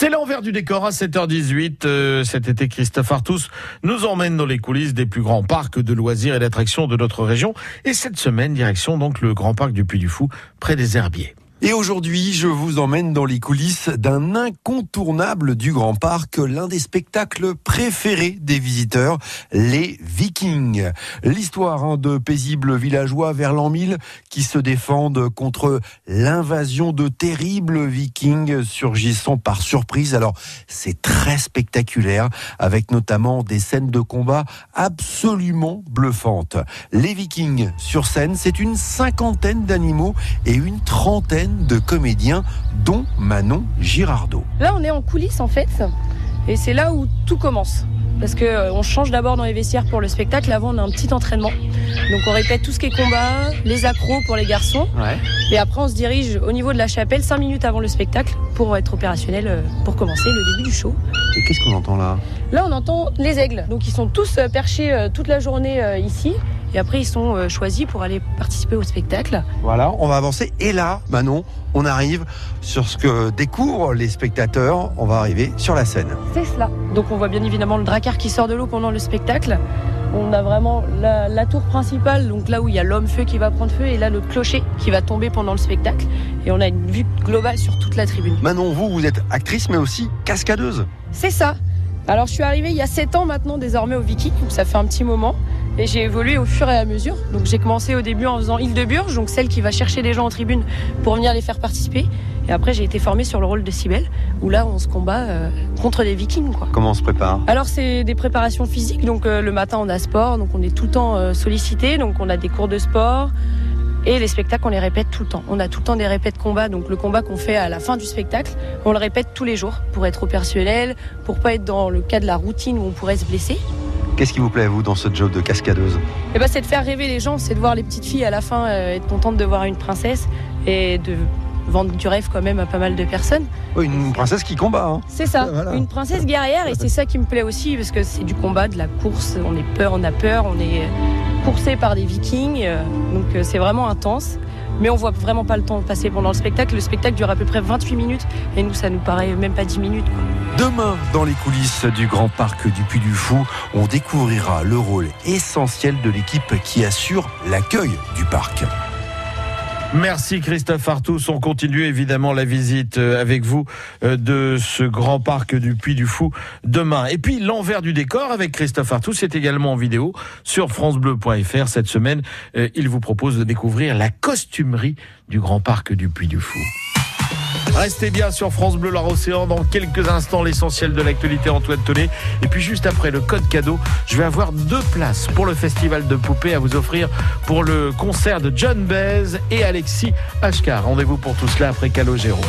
C'est l'envers du décor à 7h18. Euh, cet été, Christophe Artus nous emmène dans les coulisses des plus grands parcs de loisirs et d'attractions de notre région. Et cette semaine, direction donc le grand parc du Puy du Fou, près des Herbiers. Et aujourd'hui, je vous emmène dans les coulisses d'un incontournable du Grand Parc, l'un des spectacles préférés des visiteurs, les Vikings. L'histoire hein, de paisibles villageois vers l'an 1000 qui se défendent contre l'invasion de terribles Vikings surgissant par surprise. Alors, c'est très spectaculaire, avec notamment des scènes de combat absolument bluffantes. Les Vikings sur scène, c'est une cinquantaine d'animaux et une trentaine de comédiens, dont Manon Girardot. Là, on est en coulisses en fait, et c'est là où tout commence. Parce qu'on euh, change d'abord dans les vestiaires pour le spectacle. Avant, on a un petit entraînement. Donc, on répète tout ce qui est combat, les accros pour les garçons. Et après, on se dirige au niveau de la chapelle, 5 minutes avant le spectacle, pour être opérationnel, euh, pour commencer le début du show. Et qu'est-ce qu'on entend là? Là, on entend les aigles. Donc, ils sont tous euh, perchés toute la journée ici. Et après, ils sont euh, choisis pour aller participer au spectacle. Voilà, on va avancer. Et là, Manon, on arrive sur ce que découvrent les spectateurs. On va arriver sur la scène. C'est cela. Donc on voit bien évidemment le dracard qui sort de l'eau pendant le spectacle. On a vraiment la, tour principale, donc là où il y a l'homme feu qui va prendre feu, et là le clocher qui va tomber pendant le spectacle. Et on a une vue globale sur toute la tribune. Manon, vous, vous êtes actrice mais aussi cascadeuse. C'est ça. Alors je suis arrivée il y a 7 ans maintenant désormais au Vicky, ça fait un petit moment. Et j'ai évolué au fur et à mesure. Donc j'ai commencé au début en faisant Île de Burge, donc celle qui va chercher des gens en tribune pour venir les faire participer. Et après j'ai été formée sur le rôle de Cybèle, où là on se combat euh, contre des vikings. Quoi. Comment on se prépare? Alors c'est des préparations physiques, donc euh, le matin on a sport, donc on est tout le temps euh, sollicité, donc on a des cours de sport. Et les spectacles, on les répète tout le temps. On a tout le temps des répètes combat. Donc le combat qu'on fait à la fin du spectacle, on le répète tous les jours pour être opérationnel, pour pas être dans le cas de la routine où on pourrait se blesser. Qu'est-ce qui vous plaît, vous, dans ce job de cascadeuse eh ben, C'est de faire rêver les gens, c'est de voir les petites filles à la fin euh, être contentes de voir une princesse et de vendre du rêve quand même à pas mal de personnes. une princesse qui combat. Hein. C'est ça, une princesse guerrière et c'est ça qui me plaît aussi parce que c'est du combat, de la course, on est peur, on a peur, on est coursé par des vikings, euh, donc euh, c'est vraiment intense mais on voit vraiment pas le temps passer pendant le spectacle. Le spectacle dure à peu près 28 minutes et nous, ça nous paraît même pas 10 minutes. Demain, dans les coulisses du Grand Parc du Puy du Fou, on découvrira le rôle essentiel de l'équipe qui assure l'accueil du parc. Merci Christophe Artus. On continue évidemment la visite euh, avec vous euh, de ce grand parc du Puy du Fou demain. Et puis l'envers du décor avec Christophe Artus, c'est également en vidéo sur francebleu.fr cette semaine. Euh, il vous propose de découvrir la costumerie du grand parc du Puy du Fou. Restez bien sur France Bleu Loire Océan. Dans quelques instants, l'essentiel de l'actualité Antoine Tonnet. Et puis juste après le code cadeau, je vais avoir deux places pour le festival de poupées à vous offrir pour le concert de John Bez et Alexis Ashkar. Rendez-vous pour tout cela après Calogero.